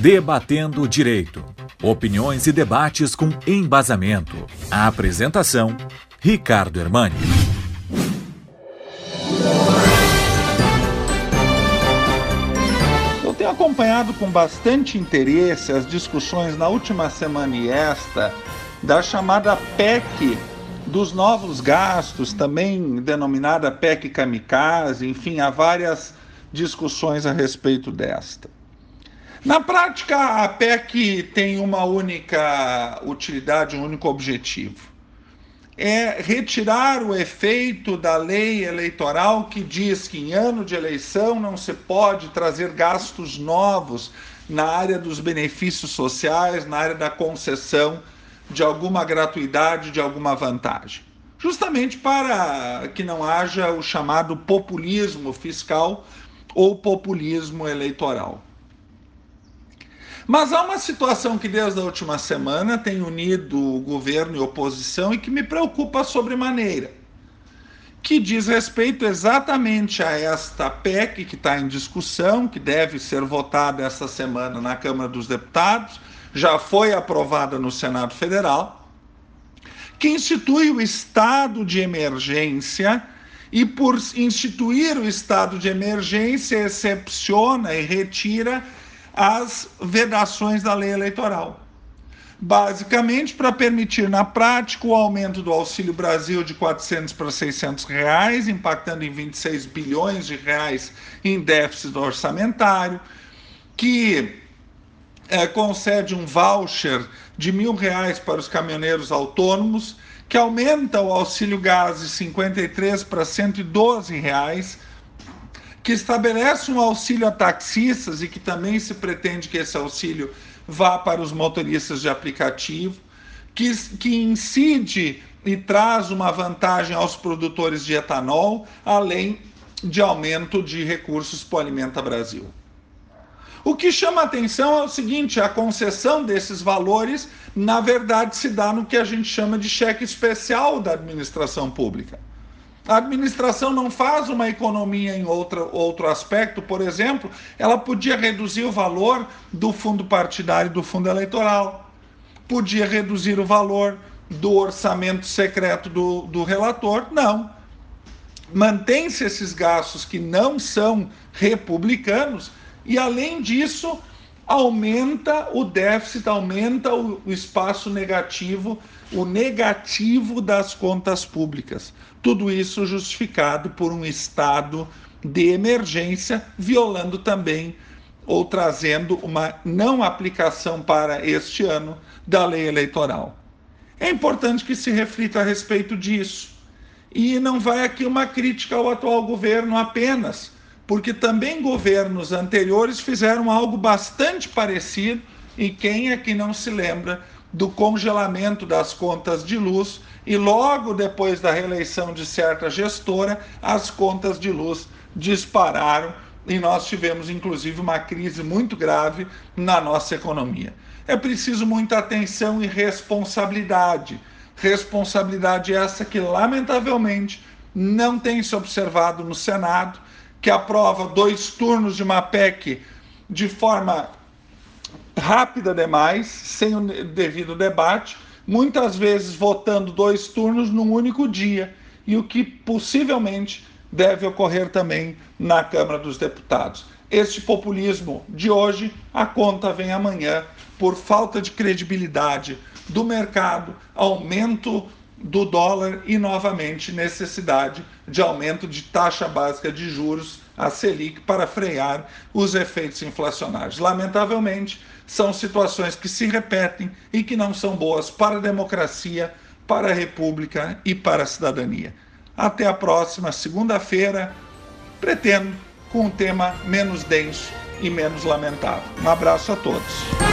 Debatendo o Direito. Opiniões e debates com embasamento. A apresentação: Ricardo Hermani. Eu tenho acompanhado com bastante interesse as discussões na última semana e esta da chamada PEC dos novos gastos, também denominada PEC Kamikaze, enfim, há várias discussões a respeito desta. Na prática, a PEC tem uma única utilidade, um único objetivo. É retirar o efeito da lei eleitoral que diz que em ano de eleição não se pode trazer gastos novos na área dos benefícios sociais, na área da concessão de alguma gratuidade, de alguma vantagem. Justamente para que não haja o chamado populismo fiscal ou populismo eleitoral. Mas há uma situação que desde a última semana tem unido governo e oposição e que me preocupa sobremaneira, que diz respeito exatamente a esta PEC que está em discussão, que deve ser votada esta semana na Câmara dos Deputados, já foi aprovada no Senado Federal, que institui o estado de emergência e, por instituir o estado de emergência, excepciona e retira as vedações da lei eleitoral. Basicamente, para permitir na prática o aumento do Auxílio Brasil de 400 para 600 reais, impactando em 26 bilhões de reais em déficit orçamentário, que é, concede um voucher de mil reais para os caminhoneiros autônomos, que aumenta o auxílio gás de 53 para 112 reais, que estabelece um auxílio a taxistas e que também se pretende que esse auxílio vá para os motoristas de aplicativo, que, que incide e traz uma vantagem aos produtores de etanol, além de aumento de recursos para o Alimenta Brasil. O que chama atenção é o seguinte: a concessão desses valores, na verdade, se dá no que a gente chama de cheque especial da administração pública. A administração não faz uma economia em outra, outro aspecto, por exemplo, ela podia reduzir o valor do fundo partidário do fundo eleitoral, podia reduzir o valor do orçamento secreto do, do relator. Não. Mantém-se esses gastos que não são republicanos e, além disso, aumenta o déficit, aumenta o, o espaço negativo, o negativo das contas públicas. Tudo isso justificado por um estado de emergência, violando também ou trazendo uma não aplicação para este ano da lei eleitoral. É importante que se reflita a respeito disso. E não vai aqui uma crítica ao atual governo apenas, porque também governos anteriores fizeram algo bastante parecido, e quem é que não se lembra do congelamento das contas de luz e logo depois da reeleição de certa gestora, as contas de luz dispararam e nós tivemos inclusive uma crise muito grave na nossa economia. É preciso muita atenção e responsabilidade. Responsabilidade essa que lamentavelmente não tem se observado no Senado que aprova dois turnos de uma PEC de forma rápida demais, sem o devido debate, muitas vezes votando dois turnos num único dia, e o que possivelmente deve ocorrer também na Câmara dos Deputados. Este populismo de hoje, a conta vem amanhã por falta de credibilidade do mercado, aumento do dólar e, novamente, necessidade de aumento de taxa básica de juros, a Selic, para frear os efeitos inflacionários. Lamentavelmente, são situações que se repetem e que não são boas para a democracia, para a república e para a cidadania. Até a próxima segunda-feira, pretendo com um tema menos denso e menos lamentável. Um abraço a todos.